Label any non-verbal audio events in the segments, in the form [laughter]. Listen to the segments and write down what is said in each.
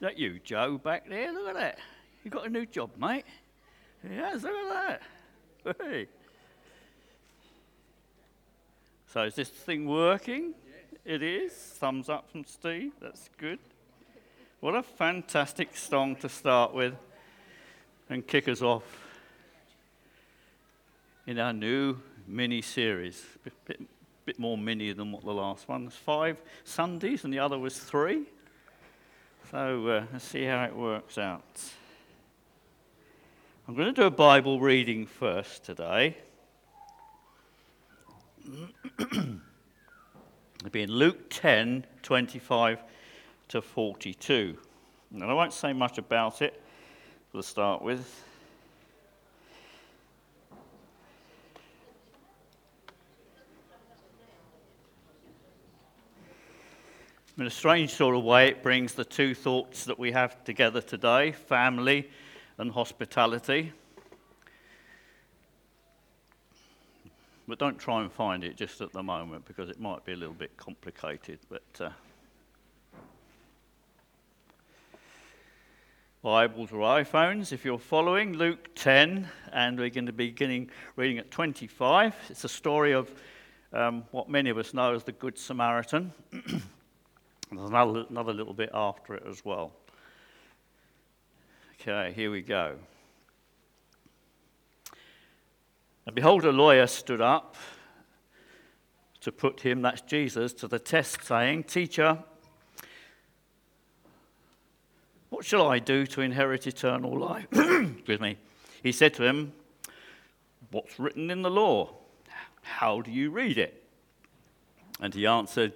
that you, Joe, back there? Look at that. You got a new job, mate. Yes, look at that. Hey. So is this thing working? It is. Thumbs up from Steve. That's good. What a fantastic song to start with and kick us off in our new mini series. Bit, bit, bit more mini than what the last one was. Five Sundays, and the other was three. So uh, let's see how it works out. I'm going to do a Bible reading first today. [clears throat] It'll be in Luke 10 25 to 42. And I won't say much about it to start with. In a strange sort of way, it brings the two thoughts that we have together today family and hospitality. But don't try and find it just at the moment because it might be a little bit complicated. But uh, Bibles or iPhones, if you're following, Luke 10, and we're going to be beginning reading at 25. It's a story of um, what many of us know as the Good Samaritan. [clears throat] There's another, another little bit after it as well. Okay, here we go. And behold, a lawyer stood up to put him, that's Jesus, to the test, saying, Teacher, what shall I do to inherit eternal life? [coughs] Excuse me. He said to him, What's written in the law? How do you read it? And he answered,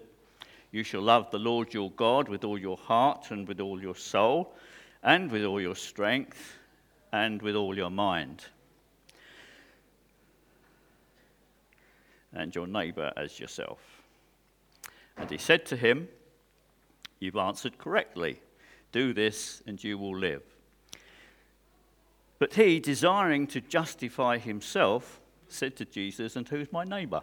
you shall love the Lord your God with all your heart and with all your soul and with all your strength and with all your mind. And your neighbor as yourself. And he said to him, You've answered correctly. Do this and you will live. But he, desiring to justify himself, said to Jesus, And who's my neighbor?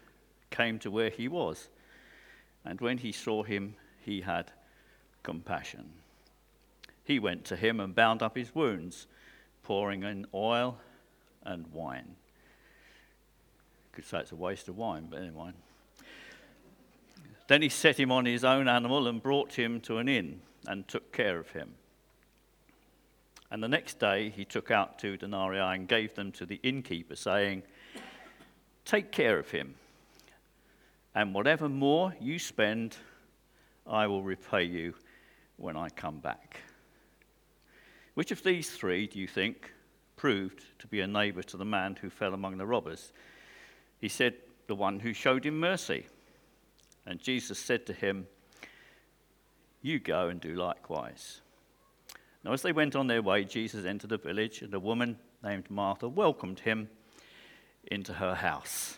came to where he was. And when he saw him, he had compassion. He went to him and bound up his wounds, pouring in oil and wine. Could say it's a waste of wine, but anyway. Then he set him on his own animal and brought him to an inn and took care of him. And the next day he took out two denarii and gave them to the innkeeper, saying, Take care of him and whatever more you spend, I will repay you when I come back. Which of these three do you think proved to be a neighbor to the man who fell among the robbers? He said, The one who showed him mercy. And Jesus said to him, You go and do likewise. Now, as they went on their way, Jesus entered a village, and a woman named Martha welcomed him into her house.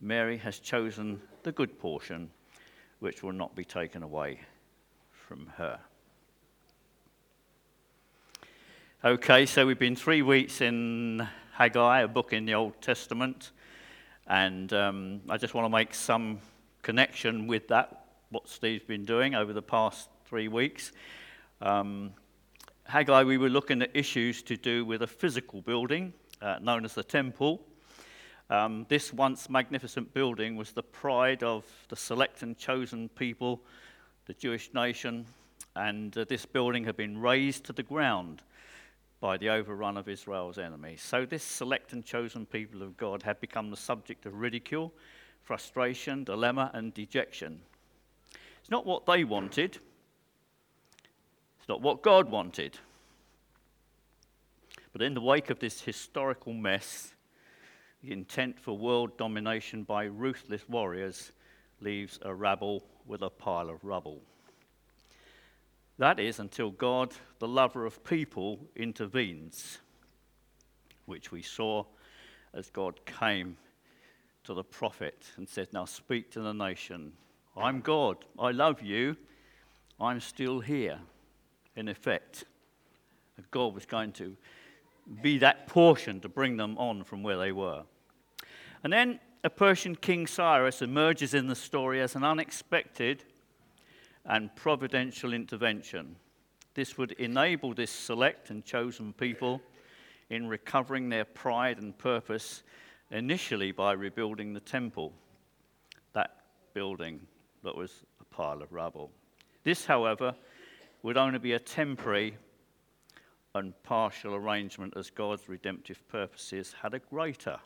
Mary has chosen the good portion, which will not be taken away from her. Okay, so we've been three weeks in Haggai, a book in the Old Testament, and um, I just want to make some connection with that, what Steve's been doing over the past three weeks. Um, Haggai, we were looking at issues to do with a physical building uh, known as the temple. Um, this once magnificent building was the pride of the select and chosen people the Jewish nation, and uh, this building had been razed to the ground by the overrun of Israel's enemies. So, this select and chosen people of God had become the subject of ridicule, frustration, dilemma, and dejection. It's not what they wanted, it's not what God wanted. But in the wake of this historical mess, the intent for world domination by ruthless warriors leaves a rabble with a pile of rubble. That is until God, the lover of people, intervenes, which we saw as God came to the prophet and said, Now speak to the nation. I'm God. I love you. I'm still here. In effect, God was going to be that portion to bring them on from where they were. And then a Persian king Cyrus emerges in the story as an unexpected and providential intervention. This would enable this select and chosen people in recovering their pride and purpose initially by rebuilding the temple, that building that was a pile of rubble. This, however, would only be a temporary and partial arrangement as God's redemptive purposes had a greater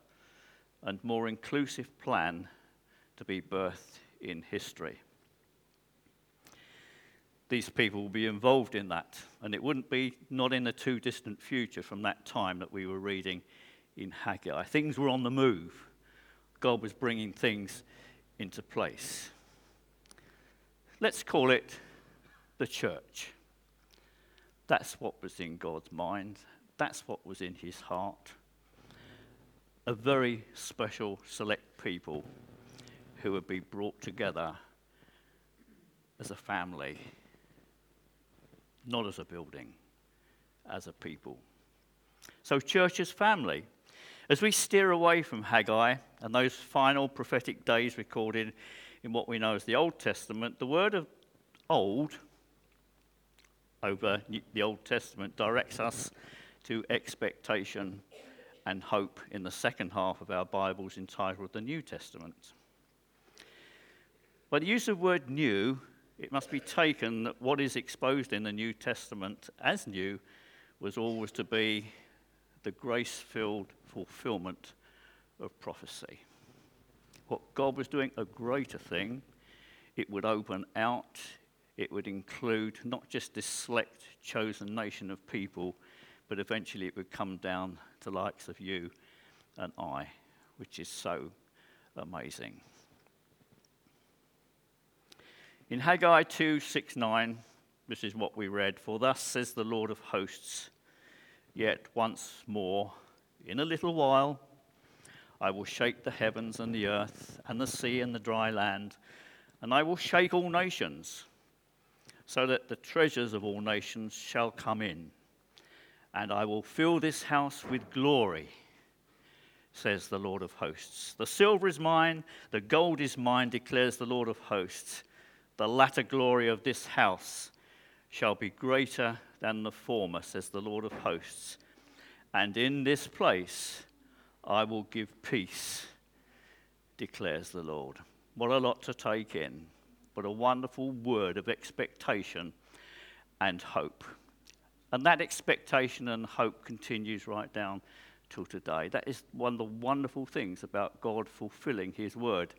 and more inclusive plan to be birthed in history. These people will be involved in that, and it wouldn't be not in the too distant future from that time that we were reading in Haggai. Things were on the move. God was bringing things into place. Let's call it the church. That's what was in God's mind. That's what was in his heart a very special select people who would be brought together as a family, not as a building, as a people. So, church is family. As we steer away from Haggai and those final prophetic days recorded in what we know as the Old Testament, the word of old over the Old Testament directs us to expectation and hope in the second half of our Bibles entitled the New Testament. By the use of the word new, it must be taken that what is exposed in the New Testament as new was always to be the grace filled fulfillment of prophecy. What God was doing, a greater thing, it would open out, it would include not just this select chosen nation of people, but eventually it would come down to likes of you and I, which is so amazing. In Haggai 2 6 9, this is what we read For thus says the Lord of hosts, yet once more, in a little while, I will shake the heavens and the earth and the sea and the dry land, and I will shake all nations, so that the treasures of all nations shall come in and I will fill this house with glory, says the Lord of hosts. The silver is mine, the gold is mine, declares the Lord of hosts. The latter glory of this house shall be greater than the former, says the Lord of hosts. And in this place I will give peace, declares the Lord. What a lot to take in, but a wonderful word of expectation and hope. And that expectation and hope continues right down till today. That is one of the wonderful things about God fulfilling His word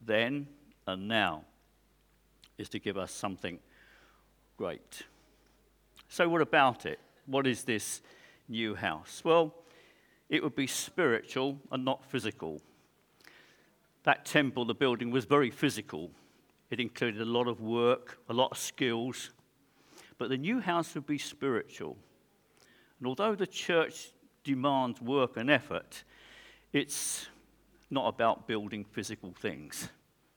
then and now, is to give us something great. So, what about it? What is this new house? Well, it would be spiritual and not physical. That temple, the building, was very physical. It included a lot of work, a lot of skills, but the new house would be spiritual. And although the church demands work and effort, it's not about building physical things.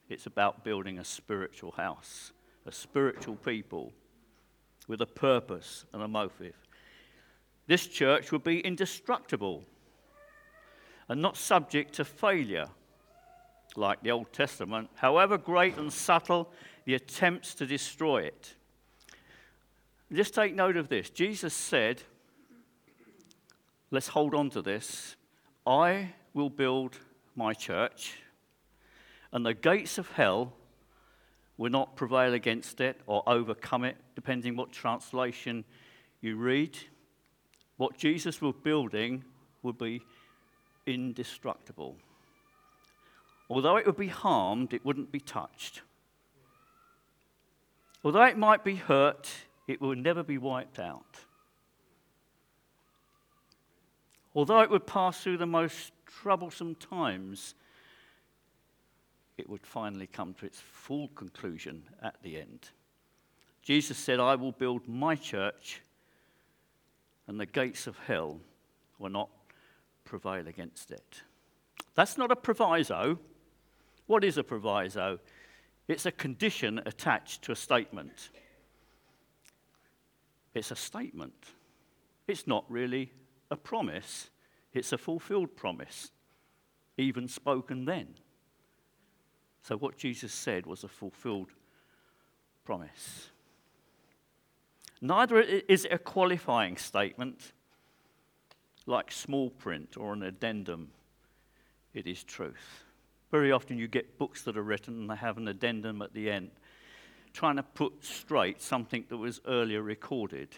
It's about building a spiritual house, a spiritual people with a purpose and a motive. This church would be indestructible and not subject to failure like the Old Testament, however great and subtle the attempts to destroy it. Just take note of this. Jesus said, let's hold on to this. I will build my church, and the gates of hell will not prevail against it or overcome it, depending what translation you read. What Jesus was building would be indestructible. Although it would be harmed, it wouldn't be touched. Although it might be hurt, it will never be wiped out. Although it would pass through the most troublesome times, it would finally come to its full conclusion at the end. Jesus said, I will build my church, and the gates of hell will not prevail against it. That's not a proviso. What is a proviso? It's a condition attached to a statement. It's a statement. It's not really a promise, it's a fulfilled promise, even spoken then. So, what Jesus said was a fulfilled promise. Neither is it a qualifying statement like small print or an addendum. It is truth. Very often you get books that are written and they have an addendum at the end, trying to put straight something that was earlier recorded.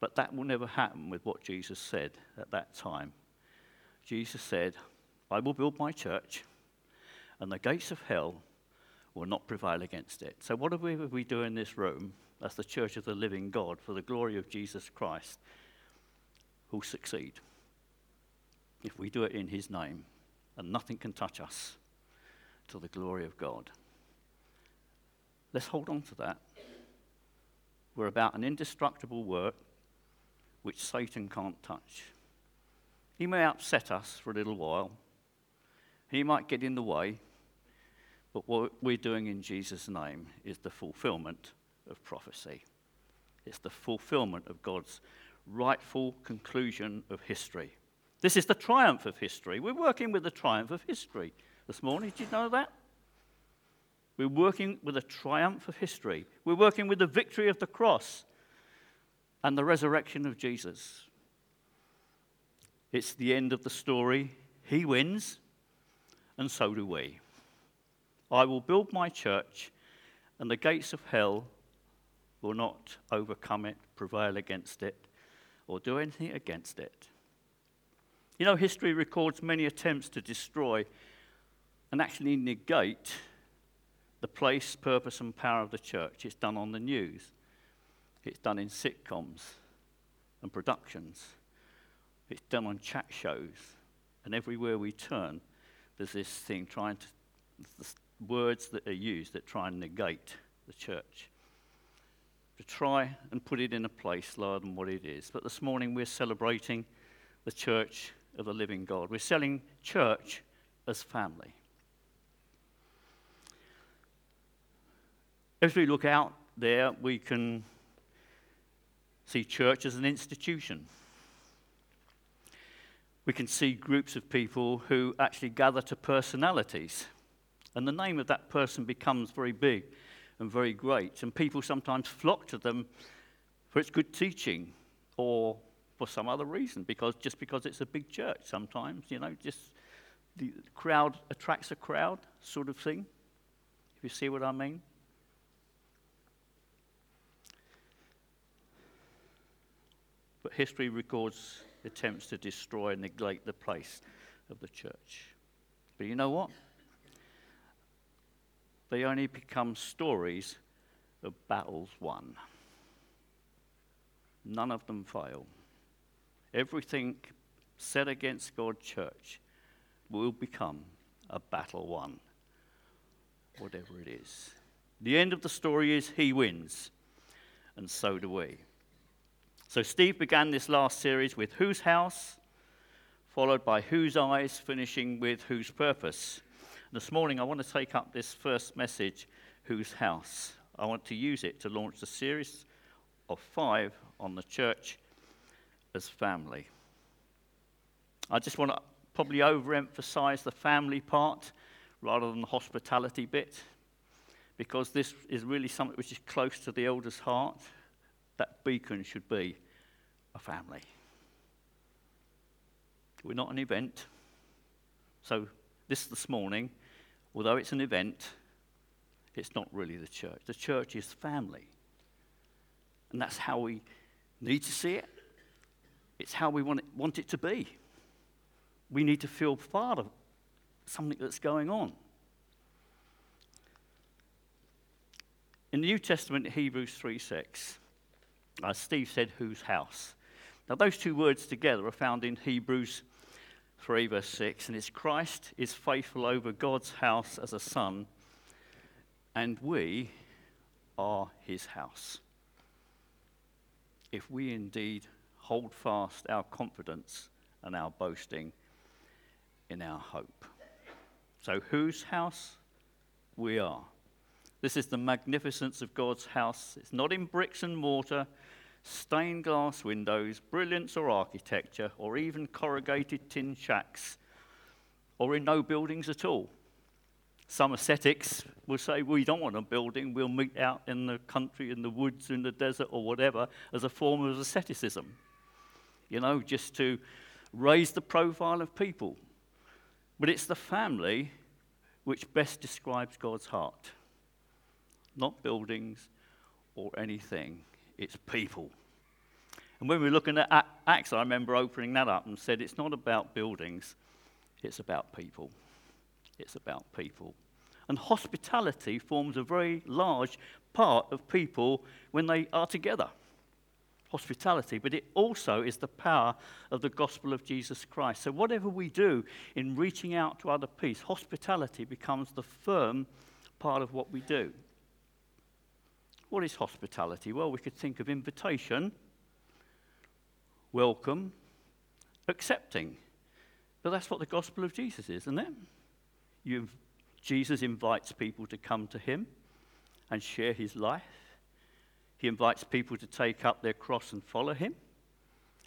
But that will never happen with what Jesus said at that time. Jesus said, I will build my church and the gates of hell will not prevail against it. So, what we, we do in this room as the church of the living God for the glory of Jesus Christ will succeed if we do it in his name, and nothing can touch us to the glory of God. Let's hold on to that. We're about an indestructible work which Satan can't touch. He may upset us for a little while, he might get in the way, but what we're doing in Jesus' name is the fulfillment of prophecy. It's the fulfillment of God's rightful conclusion of history. This is the triumph of history. We're working with the triumph of history this morning. Did you know that? We're working with the triumph of history. We're working with the victory of the cross and the resurrection of Jesus. It's the end of the story. He wins and so do we. I will build my church, and the gates of hell will not overcome it, prevail against it, or do anything against it. You know, history records many attempts to destroy and actually negate the place, purpose, and power of the church. It's done on the news, it's done in sitcoms and productions, it's done on chat shows, and everywhere we turn there's this thing trying to, the words that are used that try and negate the church. To try and put it in a place lower than what it is. But this morning we're celebrating the church of the living God. We're selling church as family. As we look out there, we can see church as an institution we can see groups of people who actually gather to personalities. And the name of that person becomes very big and very great. And people sometimes flock to them for its good teaching or for some other reason, because just because it's a big church sometimes, you know, just the crowd attracts a crowd sort of thing. If you see what I mean. But history records attempts to destroy and neglect the place of the church. But you know what? They only become stories of battles won. None of them fail. Everything set against God's church will become a battle won, whatever it is. The end of the story is he wins, and so do we. So Steve began this last series with whose house, followed by whose eyes, finishing with whose purpose. This morning, I want to take up this first message, whose house. I want to use it to launch a series of five on the church as family. I just want to probably overemphasize the family part rather than the hospitality bit because this is really something which is close to the elder's heart. That beacon should be a family. We're not an event. So, this this morning, although it's an event, it's not really the church. The church is family. And that's how we need to see it. It's how we want it, want it to be. We need to feel part of something that's going on. In the New Testament, Hebrews 3 6, as Steve said, whose house? Now, those two words together are found in Hebrews 3, verse 6, and it's Christ is faithful over God's house as a son, and we are his house. If we indeed hold fast our confidence and our boasting in our hope. So, whose house? We are. This is the magnificence of God's house. It's not in bricks and mortar, stained glass windows, brilliance or architecture, or even corrugated tin shacks, or in no buildings at all. Some ascetics will say, We don't want a building, we'll meet out in the country, in the woods, in the desert, or whatever, as a form of asceticism. You know, just to raise the profile of people. But it's the family which best describes God's heart not buildings or anything, it's people. And when we were looking at Acts, I remember opening that up and said, it's not about buildings, it's about people. It's about people. And hospitality forms a very large part of people when they are together. Hospitality, but it also is the power of the gospel of Jesus Christ. So, whatever we do in reaching out to other people, hospitality becomes the firm part of what we do. What is hospitality? Well, we could think of invitation, welcome, accepting. But that's what the gospel of Jesus is, isn't it? You, Jesus invites people to come to him and share his life. He invites people to take up their cross and follow him.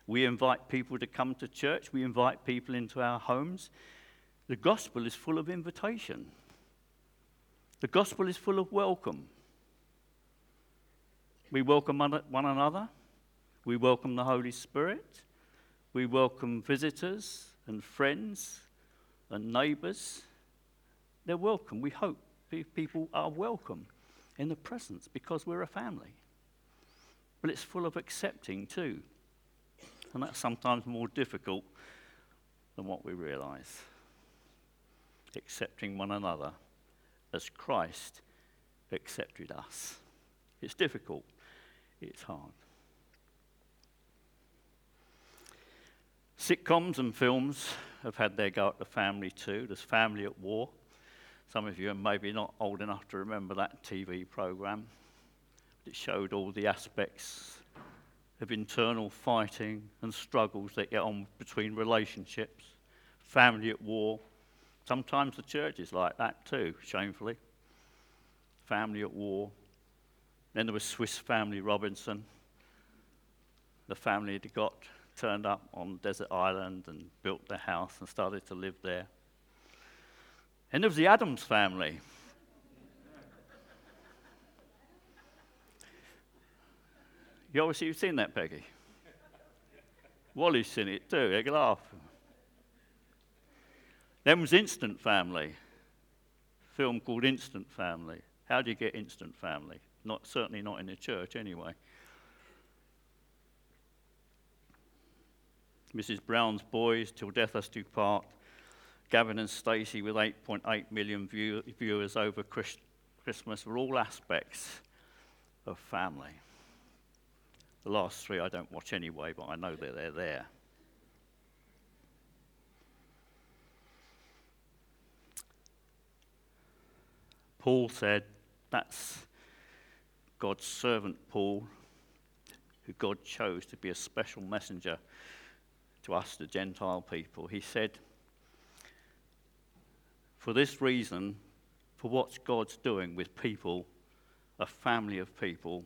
We invite people to come to church. We invite people into our homes. The gospel is full of invitation. The gospel is full of welcome. We welcome one another. We welcome the Holy Spirit. We welcome visitors and friends and neighbors. They're welcome. We hope people are welcome in the presence because we're a family. But it's full of accepting too. And that's sometimes more difficult than what we realize. Accepting one another as Christ accepted us. It's difficult it's hard. Sitcoms and films have had their go at the family too. There's Family at War. Some of you are maybe not old enough to remember that TV program. It showed all the aspects of internal fighting and struggles that get on between relationships. Family at War. Sometimes the church is like that too, shamefully. Family at War. Then there was Swiss Family Robinson. The family had got turned up on desert island and built their house and started to live there. And there was the Addams family. You obviously you've seen that, Peggy. Wally's seen it too. They laugh. Then was Instant Family, film called Instant Family. How do you get Instant Family? Not, certainly not in the church, anyway. Mrs. Brown's Boys, Till Death Us Do Part, Gavin and Stacey with 8.8 million view- viewers over Christ- Christmas were all aspects of family. The last three I don't watch anyway, but I know that they're there. Paul said, That's God's servant Paul, who God chose to be a special messenger to us, the Gentile people, he said, For this reason, for what God's doing with people, a family of people,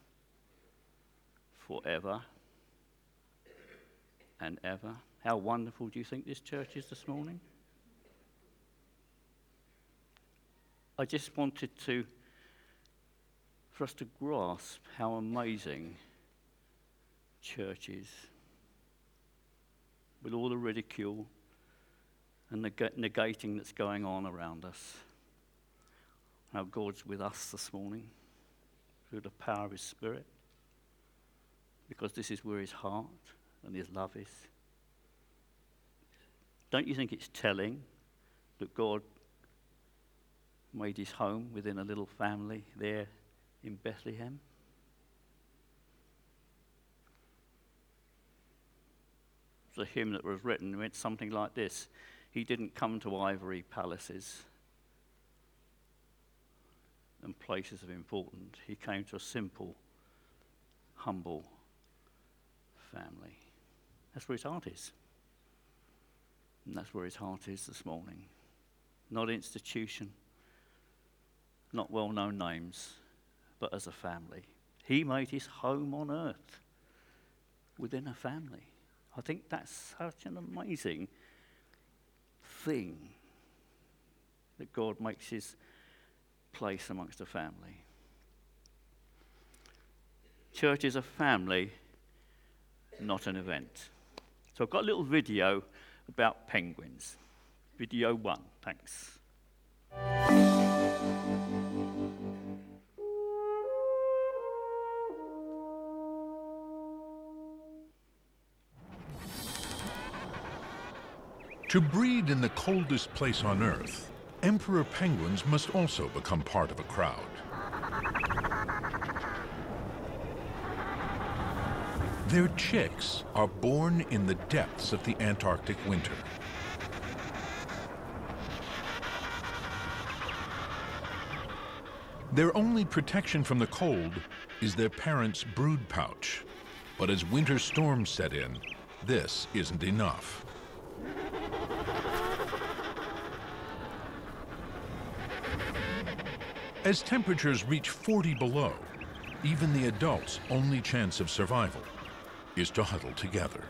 forever and ever. How wonderful do you think this church is this morning? I just wanted to, for us to grasp how amazing church is. With all the ridicule and the negating that's going on around us. How God's with us this morning through the power of His Spirit. Because this is where His heart and His love is. Don't you think it's telling that God made his home within a little family there in Bethlehem. The hymn that was written went something like this He didn't come to ivory palaces and places of importance, he came to a simple, humble family. That's where his heart is. And that's where his heart is this morning. Not institution, not well known names, but as a family. He made his home on earth within a family. I think that's such an amazing thing that God makes his place amongst a family. Church is a family, not an event. So I've got a little video about penguins. Video one, thanks. To breed in the coldest place on Earth, emperor penguins must also become part of a crowd. Their chicks are born in the depths of the Antarctic winter. Their only protection from the cold is their parents' brood pouch. But as winter storms set in, this isn't enough. As temperatures reach 40 below, even the adult's only chance of survival is to huddle together.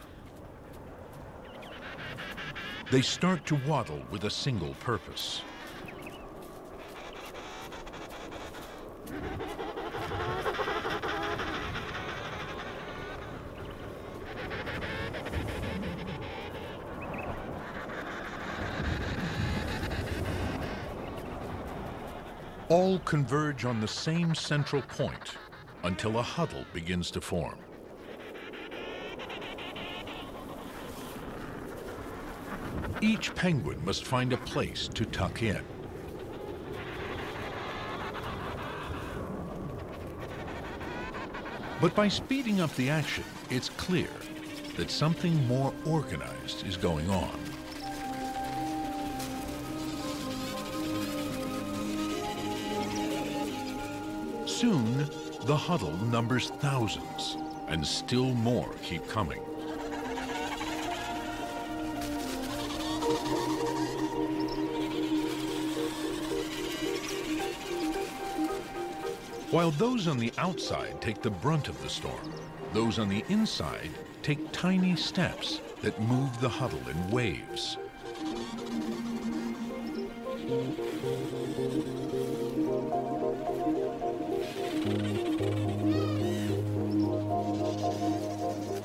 They start to waddle with a single purpose. All converge on the same central point until a huddle begins to form. Each penguin must find a place to tuck in. But by speeding up the action, it's clear that something more organized is going on. Soon, the huddle numbers thousands, and still more keep coming. While those on the outside take the brunt of the storm, those on the inside take tiny steps that move the huddle in waves.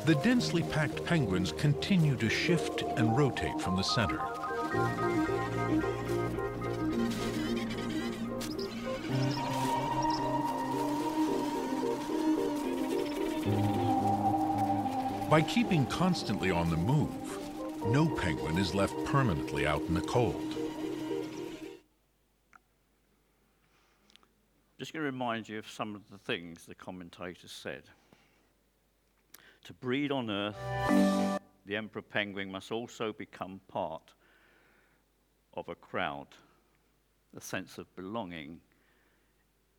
The densely packed penguins continue to shift and rotate from the center. By keeping constantly on the move, no penguin is left permanently out in the cold. just going to remind you of some of the things the commentators said. To breed on Earth, the emperor penguin must also become part of a crowd. A sense of belonging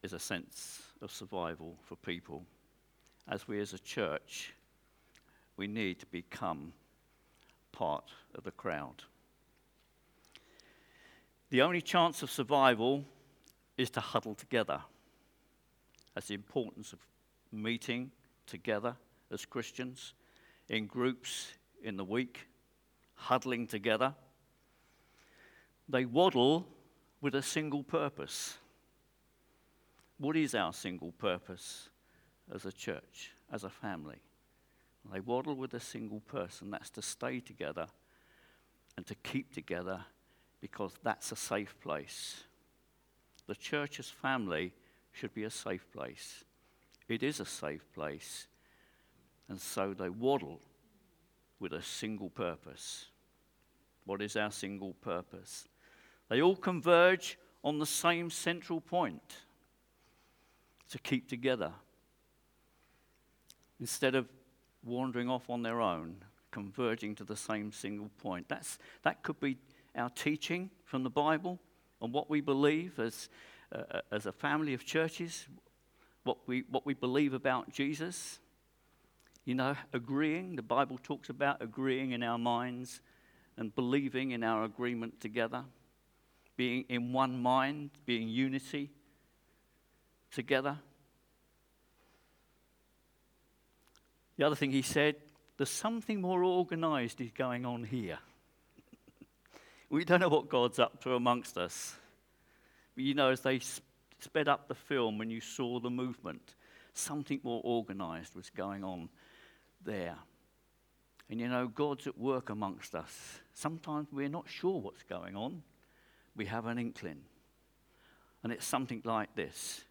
is a sense of survival for people. As we as a church, we need to become part of the crowd. The only chance of survival is to huddle together. That's the importance of meeting together as Christians in groups in the week, huddling together. They waddle with a single purpose. What is our single purpose as a church, as a family? They waddle with a single person. That's to stay together and to keep together because that's a safe place. The church as family should be a safe place. It is a safe place. And so they waddle with a single purpose. What is our single purpose? They all converge on the same central point to keep together. Instead of wandering off on their own, converging to the same single point. That's, that could be our teaching from the Bible and what we believe as, uh, as a family of churches, what we, what we believe about Jesus. You know, agreeing, the Bible talks about agreeing in our minds and believing in our agreement together, being in one mind, being unity together. The other thing he said, there's something more organized is going on here. [laughs] we don't know what God's up to amongst us. But you know, as they sped up the film when you saw the movement, something more organized was going on there. And you know, God's at work amongst us. Sometimes we're not sure what's going on. We have an inkling. And it's something like this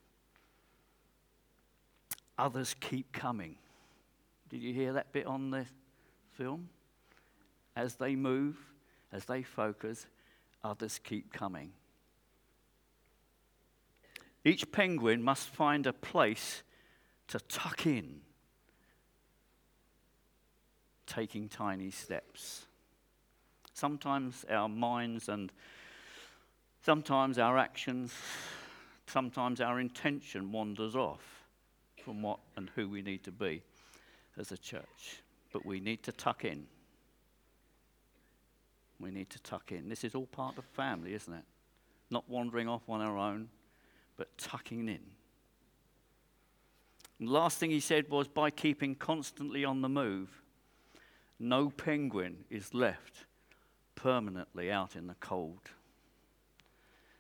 Others keep coming. Did you hear that bit on the film? As they move, as they focus, others keep coming. Each penguin must find a place to tuck in, taking tiny steps. Sometimes our minds and sometimes our actions, sometimes our intention wanders off from what and who we need to be as a church. But we need to tuck in. We need to tuck in. This is all part of family, isn't it? Not wandering off on our own, but tucking in. And the last thing he said was by keeping constantly on the move, no penguin is left permanently out in the cold.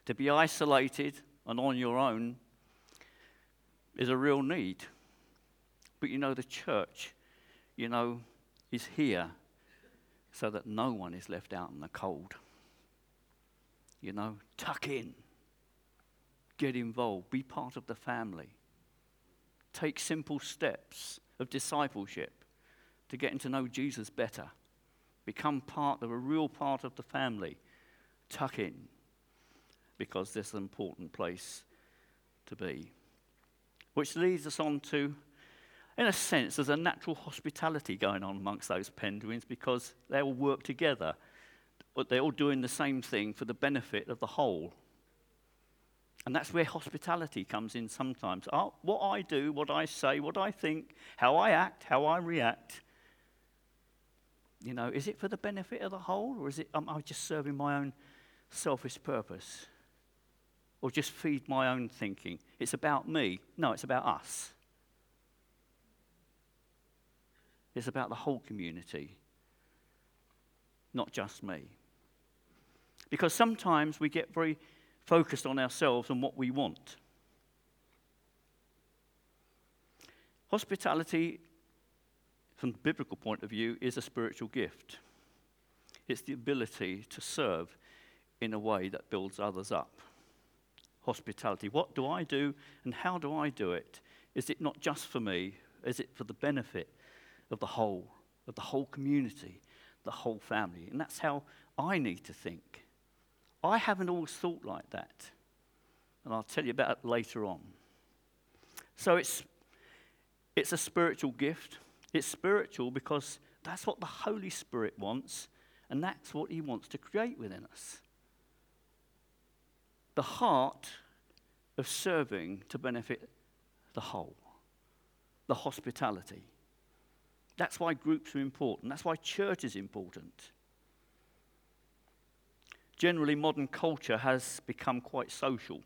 To be isolated and on your own is a real need. But you know, the church, you know, is here so that no one is left out in the cold. You know, tuck in, get involved, be part of the family. Take simple steps of discipleship to getting to know Jesus better. Become part of a real part of the family. Tuck in because this is an important place to be. Which leads us on to in a sense, there's a natural hospitality going on amongst those penguins because they all work together. They're all doing the same thing for the benefit of the whole. And that's where hospitality comes in sometimes. Oh, what I do, what I say, what I think, how I act, how I react. You know, is it for the benefit of the whole, or is it am I just serving my own selfish purpose? Or just feed my own thinking? It's about me. No, it's about us. It's about the whole community, not just me. Because sometimes we get very focused on ourselves and what we want. Hospitality, from the biblical point of view, is a spiritual gift. It's the ability to serve in a way that builds others up. Hospitality. What do I do and how do I do it? Is it not just for me? Is it for the benefit of the whole, of the whole community, the whole family. And that's how I need to think. I haven't always thought like that. And I'll tell you about it later on. So it's, it's a spiritual gift. It's spiritual because that's what the Holy Spirit wants, and that's what He wants to create within us. The heart of serving to benefit the whole, the hospitality. That's why groups are important. That's why church is important. Generally, modern culture has become quite social.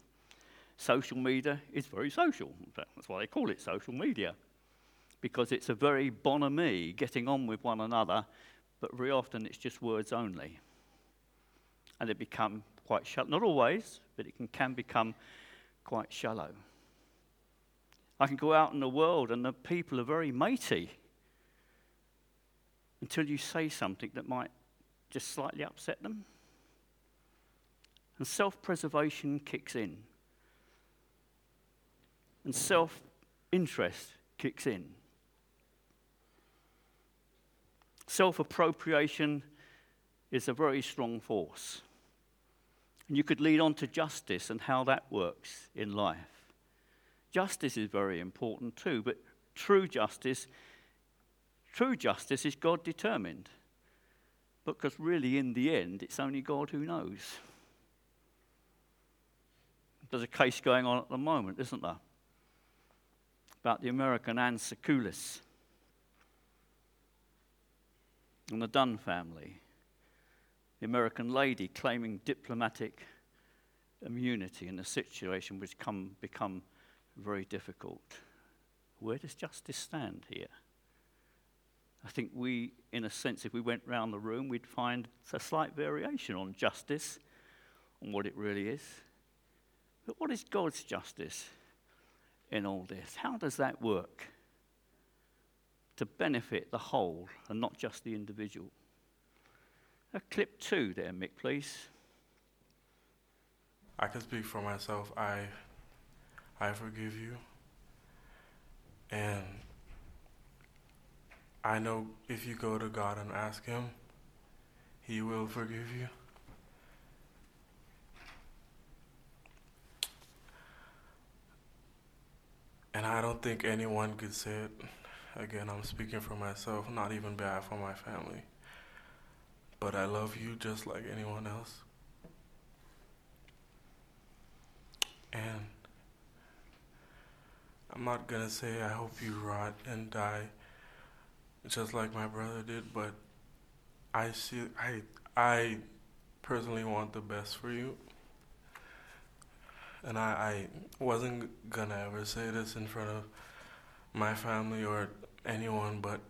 Social media is very social. That's why they call it social media, because it's a very bonhomie, getting on with one another, but very often it's just words only. And it become quite shallow. Not always, but it can, can become quite shallow. I can go out in the world and the people are very matey until you say something that might just slightly upset them. And self preservation kicks in. And self interest kicks in. Self appropriation is a very strong force. And you could lead on to justice and how that works in life. Justice is very important too, but true justice, true justice is God determined. Because really, in the end, it's only God who knows. There's a case going on at the moment, isn't there? About the American Anne Sacoolas and the Dunn family the American lady claiming diplomatic immunity in a situation which come, become very difficult. Where does justice stand here? I think we, in a sense, if we went round the room, we'd find a slight variation on justice, on what it really is. But what is God's justice in all this? How does that work to benefit the whole and not just the individual? A clip two there, Mick, please. I can speak for myself. I, I forgive you. And I know if you go to God and ask Him, He will forgive you. And I don't think anyone could say it. Again, I'm speaking for myself, not even bad for my family but I love you just like anyone else. And I'm not gonna say I hope you rot and die just like my brother did, but I see I I personally want the best for you. And I, I wasn't gonna ever say this in front of my family or anyone, but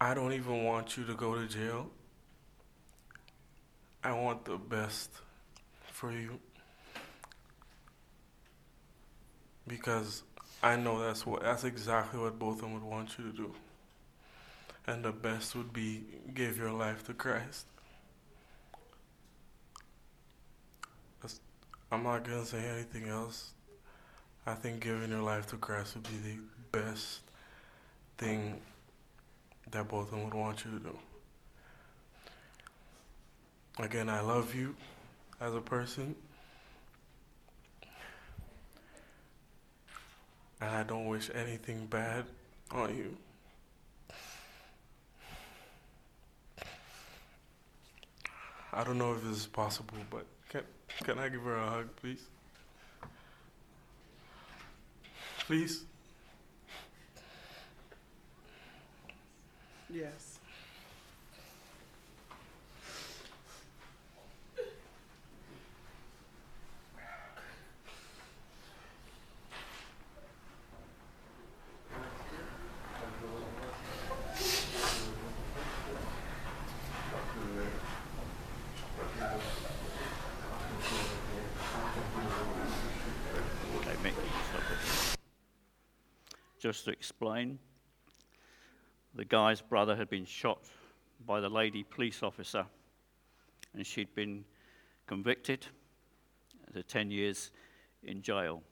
I don't even want you to go to jail. I want the best for you. Because I know that's what that's exactly what both of them would want you to do. And the best would be give your life to Christ. I'm not gonna say anything else. I think giving your life to Christ would be the best thing that both of them would want you to do. Again, I love you as a person. And I don't wish anything bad on you. I don't know if this is possible, but can, can I give her a hug, please? Please? Yes. Just to explain, the guy's brother had been shot by the lady police officer, and she'd been convicted to 10 years in jail.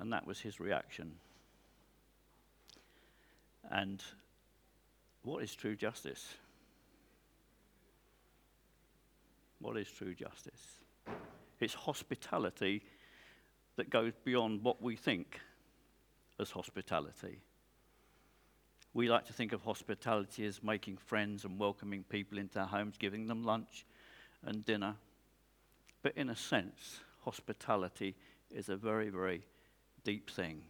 And that was his reaction. And what is true justice? What is true justice? It's hospitality that goes beyond what we think as hospitality. We like to think of hospitality as making friends and welcoming people into our homes, giving them lunch and dinner. But in a sense, hospitality is a very, very deep thing,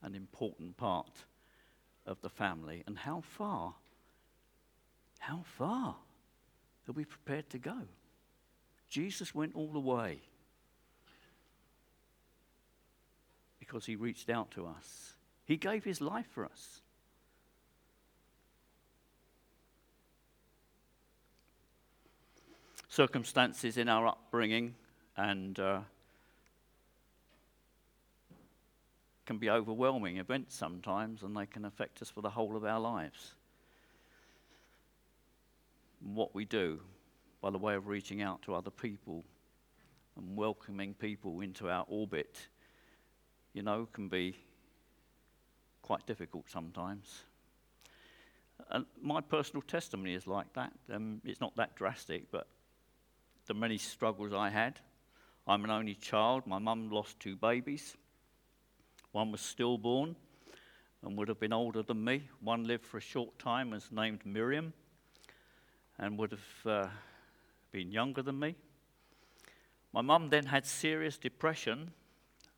an important part of the family. And how far, how far are we prepared to go? Jesus went all the way because he reached out to us. He gave his life for us. Circumstances in our upbringing and uh, can be overwhelming events sometimes, and they can affect us for the whole of our lives. what we do by the way of reaching out to other people and welcoming people into our orbit, you know, can be quite difficult sometimes. And my personal testimony is like that. Um, it's not that drastic, but the many struggles I had. I'm an only child. My mum lost two babies. One was stillborn and would have been older than me. One lived for a short time, and was named Miriam, and would have uh, been younger than me. My mum then had serious depression,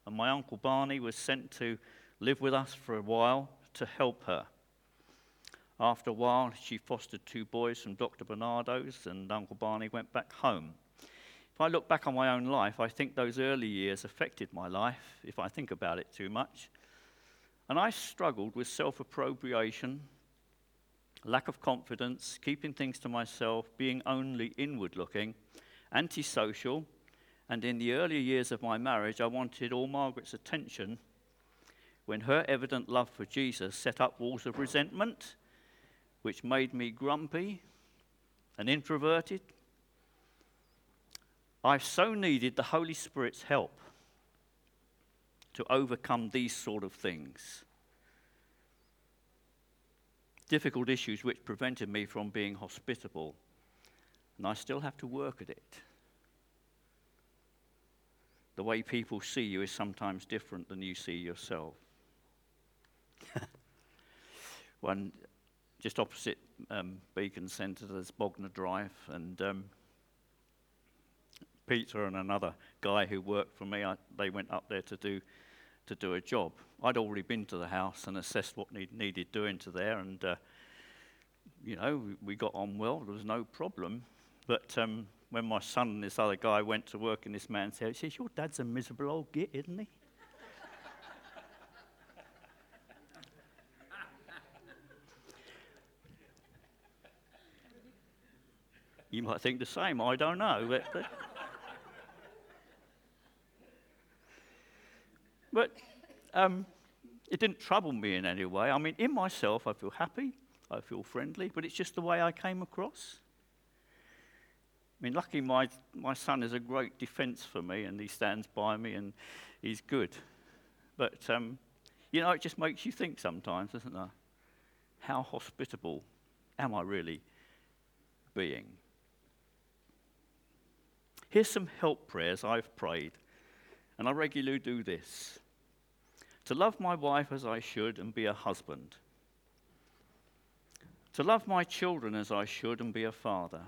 and my uncle Barney was sent to live with us for a while to help her. After a while, she fostered two boys from Dr. Barnardo's, and Uncle Barney went back home. If I look back on my own life, I think those early years affected my life, if I think about it too much. And I struggled with self appropriation lack of confidence, keeping things to myself, being only inward looking, antisocial, and in the earlier years of my marriage, I wanted all Margaret's attention when her evident love for Jesus set up walls of resentment, which made me grumpy and introverted. I so needed the Holy Spirit's help to overcome these sort of things difficult issues which prevented me from being hospitable. And I still have to work at it. The way people see you is sometimes different than you see yourself. [laughs] One just opposite um, Beacon Centre, there's Bognor Drive, and um, Peter and another guy who worked for me, I, they went up there to do to do a job. I'd already been to the house and assessed what need, needed doing to there, and uh, you know, we, we, got on well. There was no problem. But um, when my son and this other guy went to work in this man's house, he says, "Your dad's a miserable old git, isn't he?" You might think the same. I don't know, but. but But um, it didn't trouble me in any way. I mean, in myself, I feel happy, I feel friendly, but it's just the way I came across. I mean, lucky my, my son is a great defense for me, and he stands by me, and he's good. But, um, you know, it just makes you think sometimes, doesn't it? How hospitable am I really being? Here's some help prayers I've prayed, and I regularly do this to love my wife as I should and be a husband, to love my children as I should and be a father,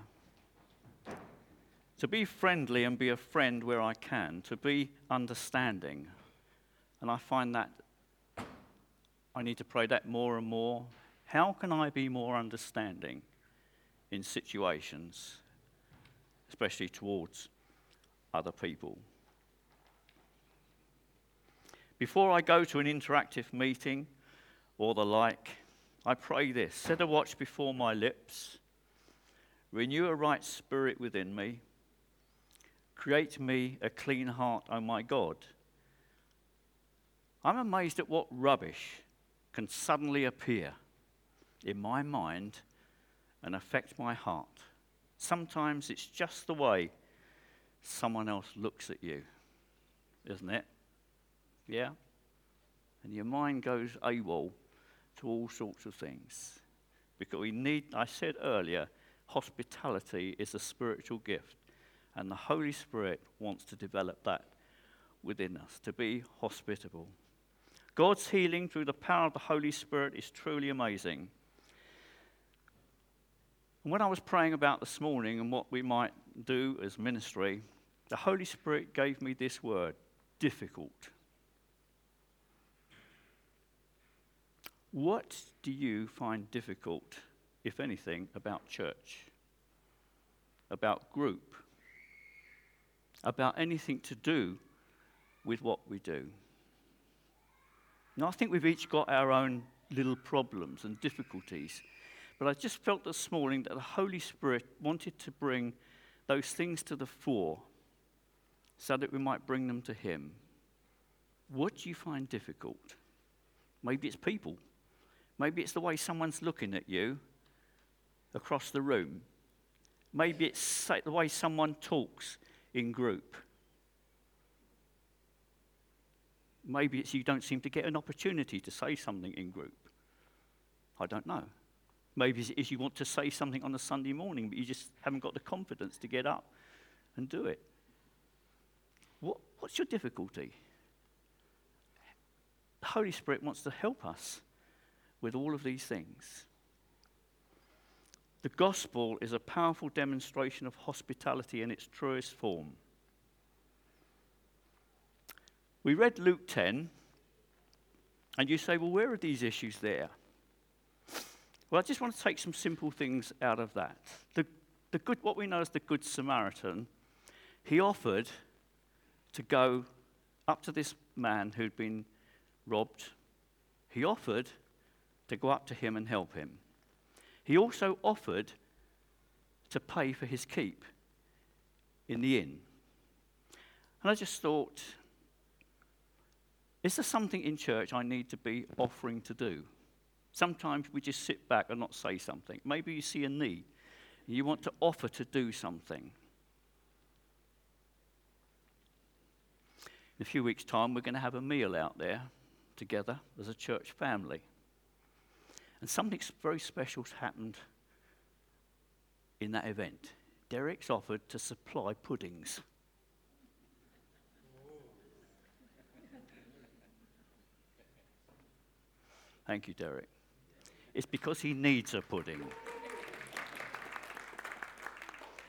to be friendly and be a friend where I can, to be understanding. And I find that I need to pray that more and more. How can I be more understanding in situations, especially towards other people? Before I go to an interactive meeting or the like, I pray this set a watch before my lips, renew a right spirit within me, create me a clean heart, O oh my God. I'm amazed at what rubbish can suddenly appear in my mind and affect my heart. Sometimes it's just the way someone else looks at you, isn't it? Yeah? And your mind goes AWOL to all sorts of things. Because we need, I said earlier, hospitality is a spiritual gift. And the Holy Spirit wants to develop that within us, to be hospitable. God's healing through the power of the Holy Spirit is truly amazing. And when I was praying about this morning and what we might do as ministry, the Holy Spirit gave me this word difficult. What do you find difficult, if anything, about church? About group? About anything to do with what we do? Now, I think we've each got our own little problems and difficulties, but I just felt this morning that the Holy Spirit wanted to bring those things to the fore so that we might bring them to Him. What do you find difficult? Maybe it's people. Maybe it's the way someone's looking at you across the room. Maybe it's the way someone talks in group. Maybe it's you don't seem to get an opportunity to say something in group. I don't know. Maybe it's you want to say something on a Sunday morning, but you just haven't got the confidence to get up and do it. What, what's your difficulty? The Holy Spirit wants to help us with all of these things. The gospel is a powerful demonstration of hospitality in its truest form. We read Luke 10, and you say, well, where are these issues there? Well, I just want to take some simple things out of that. The, the good, what we know as the Good Samaritan, he offered to go up to this man who'd been robbed. He offered to go up to him and help him. He also offered to pay for his keep in the inn. And I just thought, is there something in church I need to be offering to do? Sometimes we just sit back and not say something. Maybe you see a need. And you want to offer to do something. In a few weeks' time, we're going to have a meal out there together as a church family. And something very special's happened in that event. Derek's offered to supply puddings. Thank you, Derek. It's because he needs a pudding.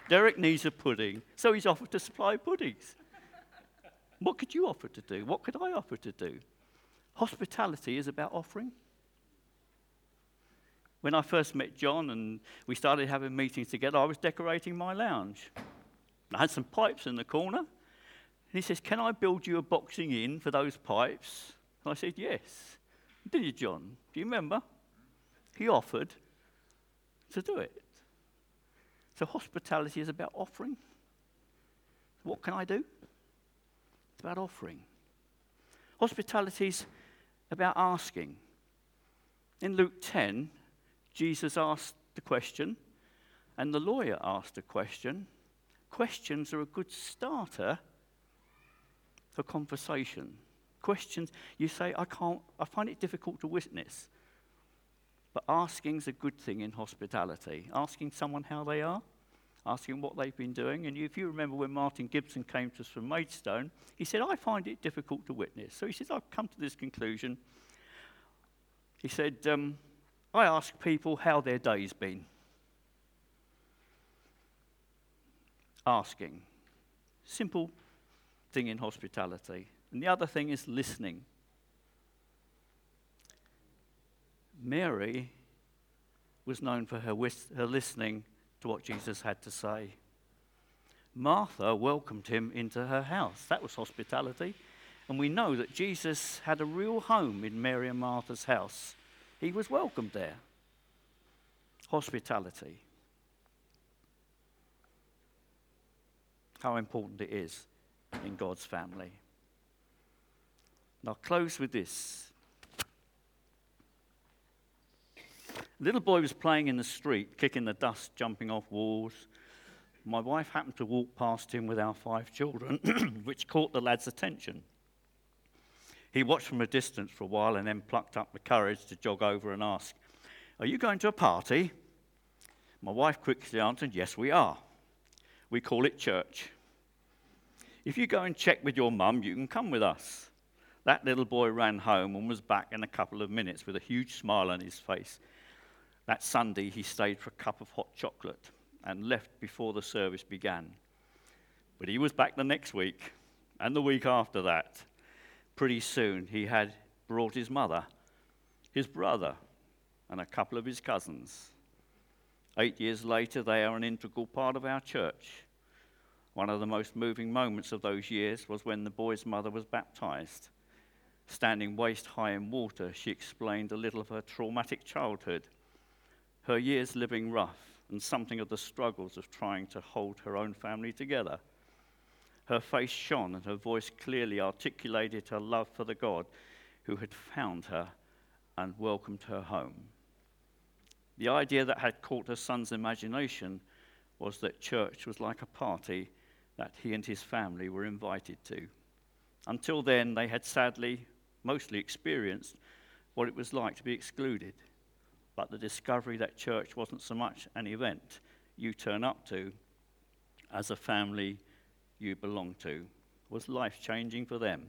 Derek needs a pudding, so he's offered to supply puddings. What could you offer to do? What could I offer to do? Hospitality is about offering. When I first met John and we started having meetings together, I was decorating my lounge. I had some pipes in the corner. And he says, Can I build you a boxing in for those pipes? And I said, Yes. Did you, John? Do you remember? He offered to do it. So hospitality is about offering. What can I do? It's about offering. Hospitality is about asking. In Luke 10, Jesus asked the question, and the lawyer asked a question. Questions are a good starter for conversation questions, you say, I can't, I find it difficult to witness. But asking's a good thing in hospitality. Asking someone how they are, asking what they've been doing. And if you remember when Martin Gibson came to us from Maidstone, he said, I find it difficult to witness. So he says, I've come to this conclusion. He said, um, I ask people how their day's been. Asking. Simple thing in hospitality. And the other thing is listening. Mary was known for her, her listening to what Jesus had to say. Martha welcomed him into her house. That was hospitality. And we know that Jesus had a real home in Mary and Martha's house. He was welcomed there. Hospitality. How important it is in God's family. And I'll close with this. Little boy was playing in the street, kicking the dust, jumping off walls. My wife happened to walk past him with our five children, [clears throat] which caught the lad's attention. He watched from a distance for a while and then plucked up the courage to jog over and ask, Are you going to a party? My wife quickly answered, Yes, we are. We call it church. If you go and check with your mum, you can come with us. That little boy ran home and was back in a couple of minutes with a huge smile on his face. That Sunday, he stayed for a cup of hot chocolate and left before the service began. But he was back the next week and the week after that. Pretty soon, he had brought his mother, his brother, and a couple of his cousins. Eight years later, they are an integral part of our church. One of the most moving moments of those years was when the boy's mother was baptized. Standing waist high in water, she explained a little of her traumatic childhood, her years living rough, and something of the struggles of trying to hold her own family together. Her face shone, and her voice clearly articulated her love for the God who had found her and welcomed her home. The idea that had caught her son's imagination was that church was like a party that he and his family were invited to. Until then, they had sadly mostly experienced what it was like to be excluded. But the discovery that church wasn't so much an event you turn up to as a family you belong to was life changing for them.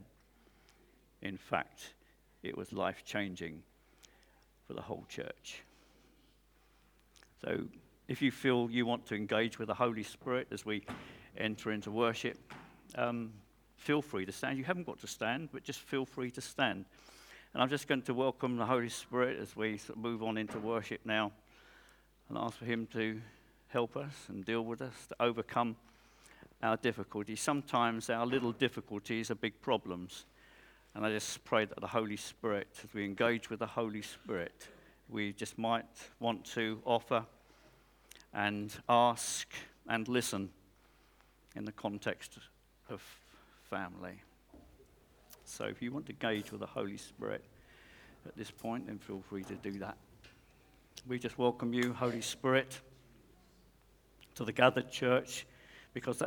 In fact, it was life changing for the whole church. So, if you feel you want to engage with the Holy Spirit as we enter into worship, um, feel free to stand. You haven't got to stand, but just feel free to stand. And I'm just going to welcome the Holy Spirit as we move on into worship now and ask for Him to help us and deal with us, to overcome our difficulties. Sometimes our little difficulties are big problems. And I just pray that the Holy Spirit, as we engage with the Holy Spirit, we just might want to offer and ask and listen in the context of family. So if you want to engage with the Holy Spirit at this point, then feel free to do that. We just welcome you, Holy Spirit, to the gathered church because that's